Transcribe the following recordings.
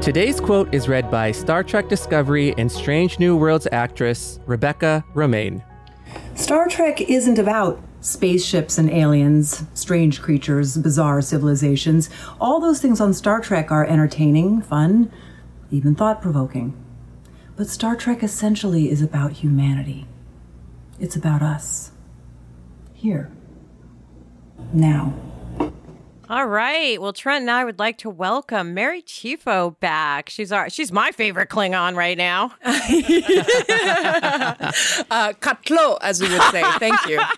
Today's quote is read by Star Trek Discovery and Strange New Worlds actress Rebecca Romijn. Star Trek isn't about spaceships and aliens, strange creatures, bizarre civilizations. All those things on Star Trek are entertaining, fun, even thought provoking. But Star Trek essentially is about humanity. It's about us. Here. Now. All right. Well, Trent and I would like to welcome Mary Chieffo back. She's our she's my favorite Klingon right now. uh, katlo, as we would say. Thank you.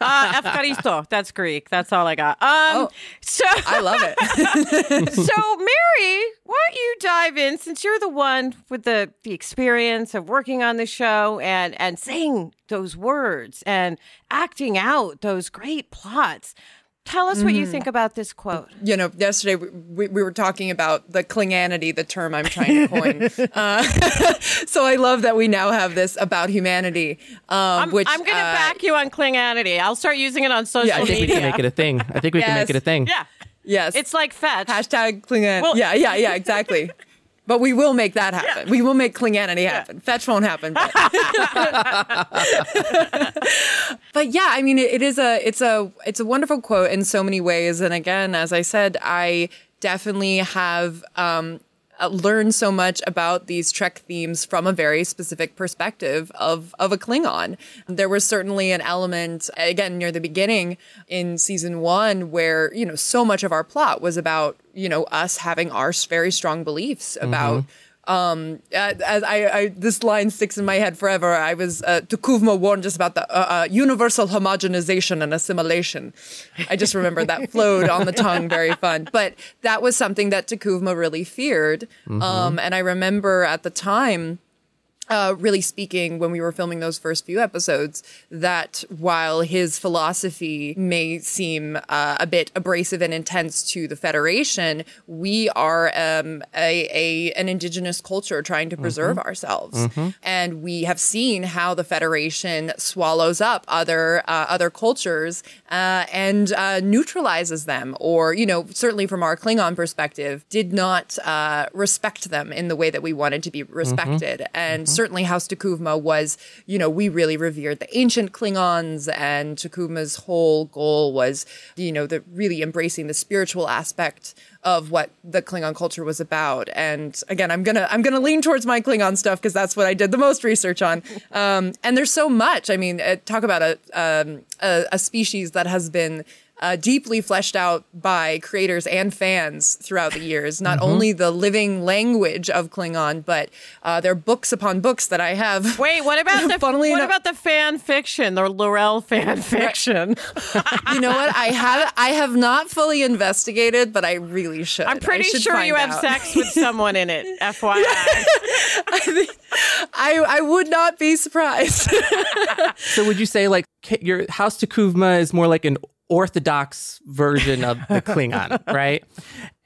Uh, Efkaristo. That's Greek. That's all I got. Um, oh, so I love it. so, Mary, why don't you dive in since you're the one with the the experience of working on the show and and saying those words and acting out those great plots. Tell us what you mm-hmm. think about this quote. You know, yesterday we, we were talking about the Klinganity, the term I'm trying to coin. uh, so I love that we now have this about humanity. Um, I'm, which I'm going to uh, back you on Klinganity. I'll start using it on social media. yeah, I think media. we can make it a thing. I think we yes. can make it a thing. Yeah. Yes. It's like fetch. Hashtag Klingan. Well, yeah, yeah, yeah, exactly. But we will make that happen. Yeah. We will make Klinganity happen. Yeah. Fetch won't happen. But. but, yeah, I mean, it, it is a it's a it's a wonderful quote in so many ways. And again, as I said, I definitely have um, uh, learn so much about these Trek themes from a very specific perspective of of a Klingon. There was certainly an element again near the beginning in season 1 where, you know, so much of our plot was about, you know, us having our very strong beliefs about mm-hmm um, as I, I, this line sticks in my head forever. I was uh, T'Kuvma warned us about the uh, uh, universal homogenization and assimilation. I just remember that flowed on the tongue, very fun. But that was something that T'Kuvma really feared. Mm-hmm. Um, and I remember at the time uh, really speaking, when we were filming those first few episodes, that while his philosophy may seem uh, a bit abrasive and intense to the Federation, we are um, a, a, an indigenous culture trying to preserve mm-hmm. ourselves, mm-hmm. and we have seen how the Federation swallows up other uh, other cultures uh, and uh, neutralizes them, or you know, certainly from our Klingon perspective, did not uh, respect them in the way that we wanted to be respected, mm-hmm. and certainly House T'Kuvma was, you know, we really revered the ancient Klingons, and T'Kuvma's whole goal was, you know, the really embracing the spiritual aspect of what the Klingon culture was about. And again, I'm gonna I'm gonna lean towards my Klingon stuff because that's what I did the most research on. Um, and there's so much. I mean, uh, talk about a, um, a a species that has been uh, deeply fleshed out by creators and fans throughout the years. Not mm-hmm. only the living language of Klingon, but uh, there are books upon books that I have. Wait, what about the what enough, about the fan fiction, the L'Rell fan fiction? you know what? I have I have not fully investigated, but I really should. I'm pretty should sure you out. have sex with someone in it. FYI. I, think, I I would not be surprised. so would you say like your House T'Kuvma is more like an orthodox version of the Klingon, right?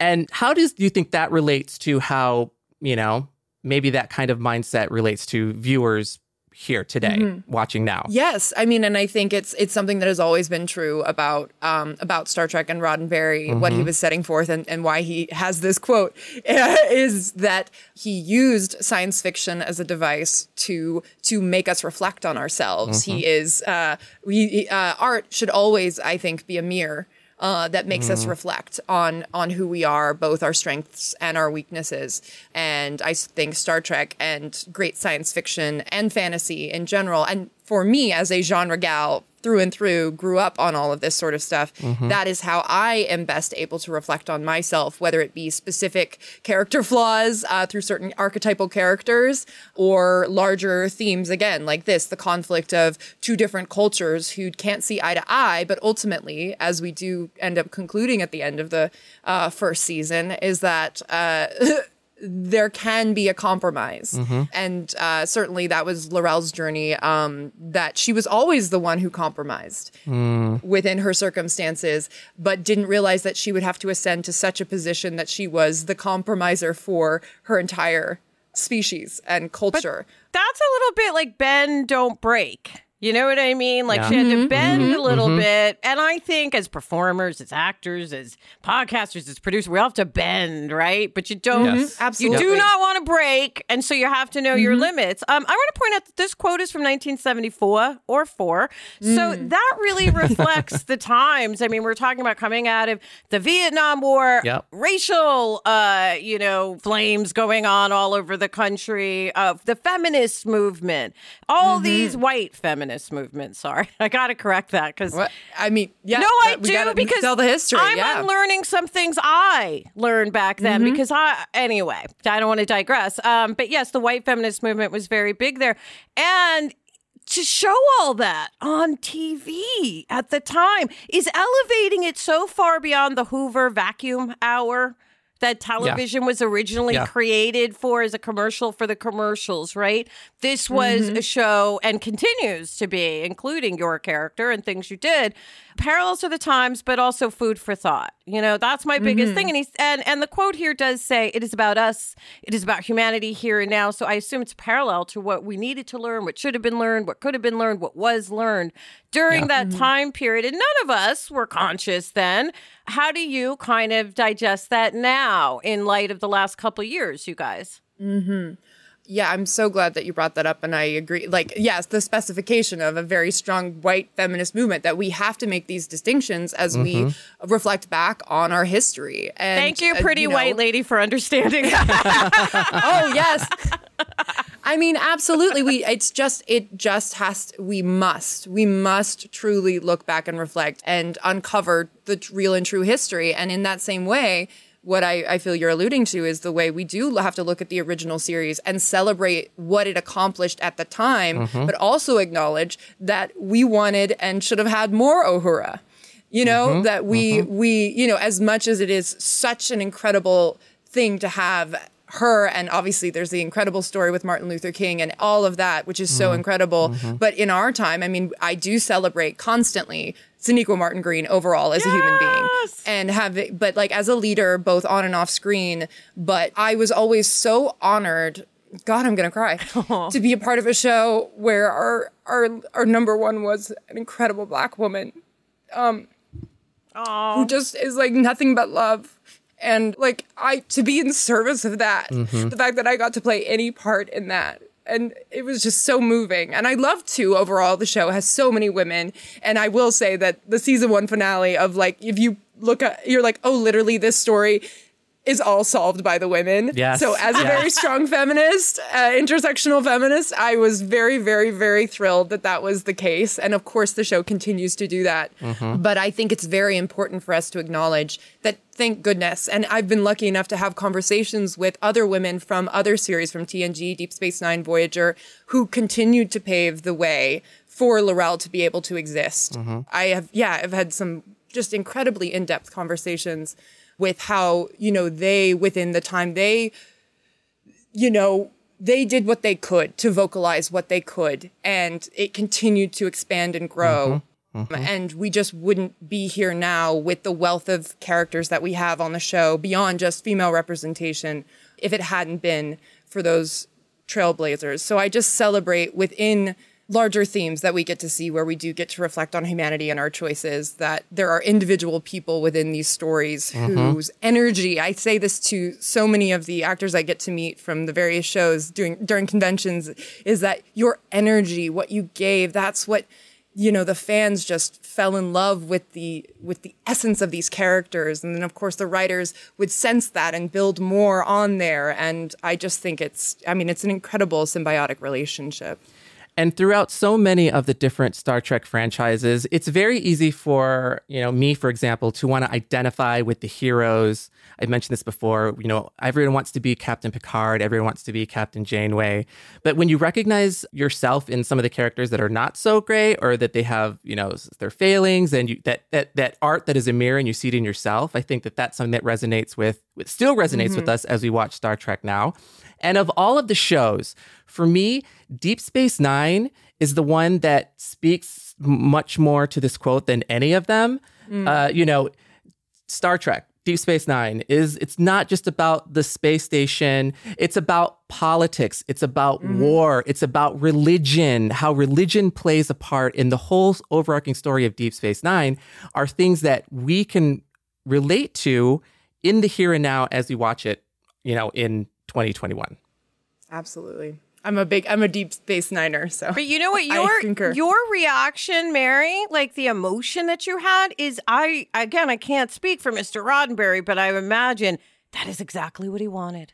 And how does do you think that relates to how, you know, maybe that kind of mindset relates to viewers here today mm-hmm. watching now yes i mean and i think it's it's something that has always been true about um, about star trek and roddenberry mm-hmm. what he mm-hmm. was setting forth and, and why he has this quote is that he used science fiction as a device to to make us reflect on ourselves mm-hmm. he is uh, we uh, art should always i think be a mirror uh, that makes us reflect on on who we are, both our strengths and our weaknesses. And I think Star Trek and great science fiction and fantasy in general, and for me as a genre gal through and through, grew up on all of this sort of stuff. That is how I am best able to reflect on myself, whether it be specific character flaws uh, through certain archetypal characters or larger themes, again, like this the conflict of two different cultures who can't see eye to eye. But ultimately, as we do end up concluding at the end of the uh, first season, is that. Uh, there can be a compromise. And uh, certainly that was L'Rell's journey, um, that she was always the one who compromised within her circumstances, but didn't realize that she would have to ascend to such a position that she was the compromiser for her entire species and culture. That's a little bit like Ben, don't break. You know what I mean? Like she had to mm-hmm. bend mm-hmm. a little mm-hmm. bit. And I think as performers, as actors, as podcasters, as producers, we all have to bend, right? But you don't, Yes. Absolutely. you do not want to break. And so you have to know your limits. Um, I want to point out that this quote is from 1974 or four. So mm. that really reflects the times. I mean, we're talking about coming out of the Vietnam War, Yep. racial, uh, you know, flames going on all over the country, of the feminist movement, all these white feminist movements. Sorry, I got to correct that because. What? I mean, yeah, No, I do gotta because tell the history. I'm yeah. unlearning some things I learned back then Mm-hmm. because I anyway. I don't want to digress. Um, but yes, the white feminist movement was very big there, and to show all that on TV at the time is elevating it so far beyond the Hoover vacuum hour that television was originally Yeah. created for as a commercial for the commercials, right? This was Mm-hmm. a show and continues to be, including your character and things you did, parallels to the times, but also food for thought. You know, that's my biggest Mm-hmm. thing. And he's and and the quote here does say it is about us, it is about humanity here and now. So I assume it's parallel to what we needed to learn, what should have been learned, what could have been learned, what was learned during that Mm-hmm. time period. And none of us were conscious then. How do you kind of digest that now in light of the last couple of years, you guys? Yeah, I'm so glad that you brought that up. And I agree. Like, yes, the specification of a very strong white feminist movement that we have to make these distinctions as we reflect back on our history. And, Thank you, uh, pretty know- white lady, for understanding. Oh, yes. I mean, absolutely. We, it's just, it just has, to, we must, we must truly look back and reflect and uncover the real and true history. And in that same way, what I, I feel you're alluding to is the way we do have to look at the original series and celebrate what it accomplished at the time, mm-hmm. but also acknowledge that we wanted and should have had more Uhura. You know, mm-hmm. that we, mm-hmm. we, you know, as much as it is such an incredible thing to have her and obviously there's the incredible story with Martin Luther King and all of that which is so incredible. But in our time I mean I do celebrate constantly Sonequa Martin Green overall as a human being and have it, but like as a leader both on and off screen but I was always so honored God I'm gonna cry to be a part of a show where our our our number one was an incredible black woman um who just is like nothing but love. And like I to be in service of that, mm-hmm. the fact that I got to play any part in that. And it was just so moving. And I love too overall the show has so many women. And I will say that the season one finale of like if you look at you're like, oh literally this story is all solved by the women. Yes. So as a Yes. very strong feminist, uh, intersectional feminist, I was very, very, very thrilled that that was the case. And of course, the show continues to do that. But I think it's very important for us to acknowledge that. Thank goodness. And I've been lucky enough to have conversations with other women from other series from TNG, Deep Space Nine, Voyager, who continued to pave the way for L'Rell to be able to exist. I have, yeah, I've had some just incredibly in depth conversations with how, you know, they, within the time they, you know, they did what they could to vocalize what they could, and it continued to expand and grow. Mm-hmm. Um, mm-hmm. And we just wouldn't be here now with the wealth of characters that we have on the show beyond just female representation if it hadn't been for those trailblazers. So I just celebrate within larger themes that we get to see where we do get to reflect on humanity and our choices that there are individual people within these stories mm-hmm. whose energy I say this to so many of the actors I get to meet from the various shows during during conventions is that your energy what you gave that's what you know the fans just fell in love with the with the essence of these characters. And then of course the writers would sense that and build more on there. And i just think it's i mean it's an incredible symbiotic relationship And throughout so many of the different Star Trek franchises, it's very easy for, you know, me, for example, to want to identify with the heroes. I mentioned this before, you know, everyone wants to be Captain Picard, everyone wants to be Captain Janeway. But when you recognize yourself in some of the characters that are not so great or that they have, you know, their failings and you, that, that, that art that is a mirror and you see it in yourself, I think that that's something that resonates with, with still resonates with mm-hmm. us as we watch Star Trek now. And of all of the shows, for me, Deep Space Nine is the one that speaks much more to this quote than any of them. Mm. Uh, you know, Star Trek, Deep Space Nine is it's not just about the space station. It's about politics. It's about mm-hmm. war. It's about religion. How religion plays a part in the whole overarching story of Deep Space Nine are things that we can relate to in the here and now as we watch it. You know, in 2021. absolutely i'm a big i'm a deep space niner so But you know what? Your your reaction, Mary, like the emotion that you had, is I again I can't speak for Mr. Roddenberry, but I imagine that is exactly what he wanted.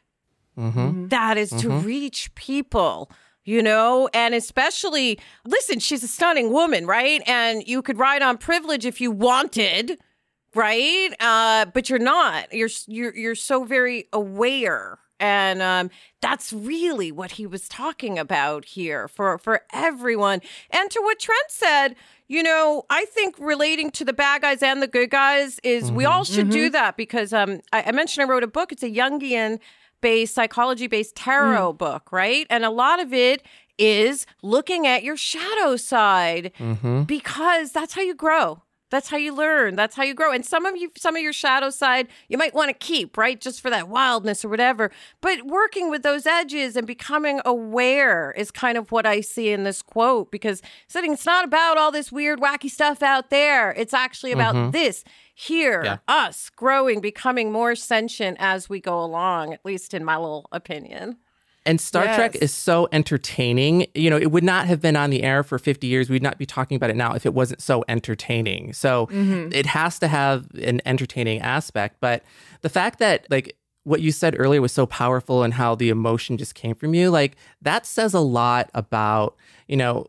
Mm-hmm. Mm-hmm. That is to mm-hmm. reach people. You know, and especially, listen, she's a stunning woman, right? And you could ride on privilege if you wanted, right? Uh, but you're not. You're you're you're so very aware, and um, that's really what he was talking about here for for everyone. And to what Trent said, you know, I think relating to the bad guys and the good guys is we all should do that because um, I, I mentioned I wrote a book. It's a Jungian based psychology based tarot book, right? And a lot of it is looking at your shadow side because that's how you grow. That's how you learn. That's how you grow. And some of you, some of your shadow side, you might want to keep, right? Just for that wildness or whatever. But working with those edges and becoming aware is kind of what I see in this quote because sitting, it's not about all this weird, wacky stuff out there. It's actually about mm-hmm. this here, Yeah. us growing, becoming more sentient as we go along, at least in my little opinion. And Star Trek is so entertaining. You know, it would not have been on the air for 50 years. We'd not be talking about it now if it wasn't so entertaining. So mm-hmm. it has to have an entertaining aspect. But the fact that, like, what you said earlier was so powerful and how the emotion just came from you, like, that says a lot about, you know,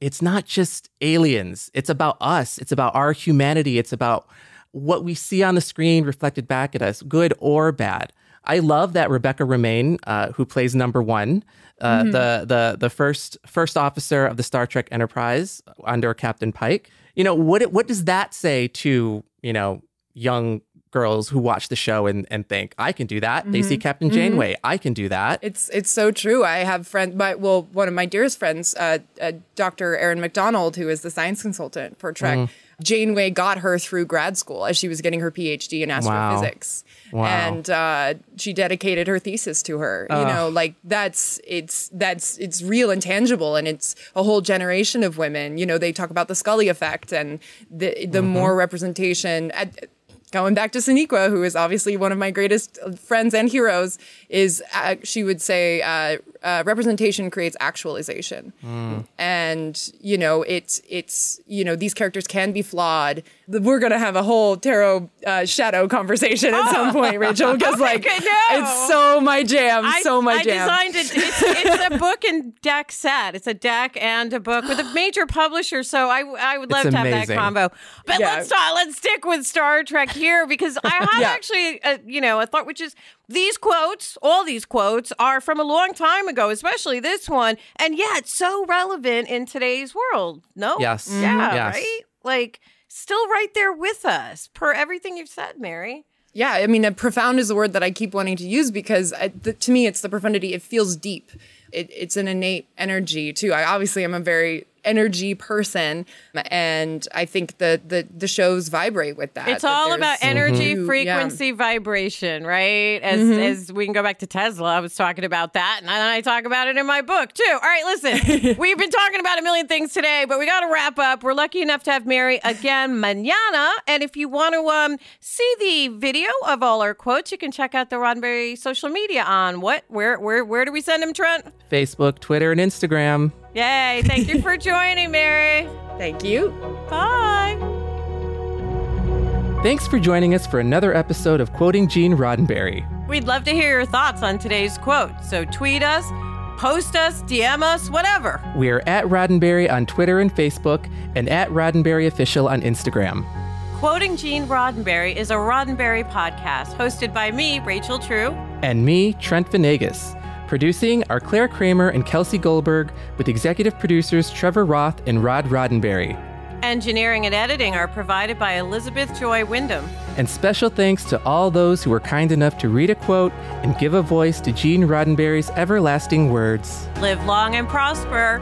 it's not just aliens, it's about us, it's about our humanity, it's about what we see on the screen reflected back at us, good or bad. I love that Rebecca Romijn, uh, who plays number one, uh, the the the first first officer of the Star Trek Enterprise under Captain Pike. You know what? What does that say to you know young girls who watch the show and, and think I can do that? They see Captain Janeway, I can do that. It's it's so true. I have friend, my well, one of my dearest friends, uh, uh, Dr. Erin Macdonald, who is the science consultant for Trek. Mm. Janeway got her through grad school as she was getting her PhD in astrophysics, Wow. and uh, she dedicated her thesis to her. You know, like that's it's that's it's real and tangible, and it's a whole generation of women. You know, they talk about the Scully effect and the the more representation. At, going back to Sonequa, who is obviously one of my greatest friends and heroes, is uh, she would say uh, uh, representation creates actualization, and you know it's it's you know these characters can be flawed. We're gonna have a whole tarot uh, shadow conversation at some point, Rachel, because like God, no. it's so my jam, so my I jam. I designed it. It's, it's a book and deck set. It's a deck and a book with a major publisher. So I, I would love It's to have that combo. But Yeah. let's talk. Let's stick with Star Trek here because I have Yeah. actually, uh, you know, a thought which is these quotes. All these quotes are from a long time ago, especially this one, and yet so relevant in today's world. No, Yes. yeah, Yes. right. Like still right there with us per everything you've said, Mary. Yeah, I mean, profound is the word that I keep wanting to use because I, the, to me, it's the profundity. It feels deep. It, it's an innate energy too. I obviously am a very energy person, and I think the the the shows vibrate with that. It's that all about energy, Mhm. frequency, vibration, right? As as we can go back to Tesla, I was talking about that, and I, I talk about it in my book too. All right, listen, we've been talking about a million things today, but we got to wrap up. We're lucky enough to have Mary again manana, and if you want to um see the video of all our quotes, you can check out the Roddenberry social media on what, where, where, where do we send them, Trent? Facebook, Twitter, and Instagram. Yay! Thank you for joining, Mary. Thank you. Bye. Thanks for joining us for another episode of Quoting Gene Roddenberry. We'd love to hear your thoughts on today's quote. So tweet us, post us, DM us, whatever. We are at Roddenberry on Twitter and Facebook, and at Roddenberry Official on Instagram. Quoting Gene Roddenberry is a Roddenberry podcast hosted by me, Rachel True. And me, Trent Venegas. Producing are Claire Kramer and Kelsey Goldberg, with executive producers Trevor Roth and Rod Roddenberry. Engineering and editing are provided by Elizabeth Joy Wyndham. And special thanks to all those who were kind enough to read a quote and give a voice to Gene Roddenberry's everlasting words. Live long and prosper.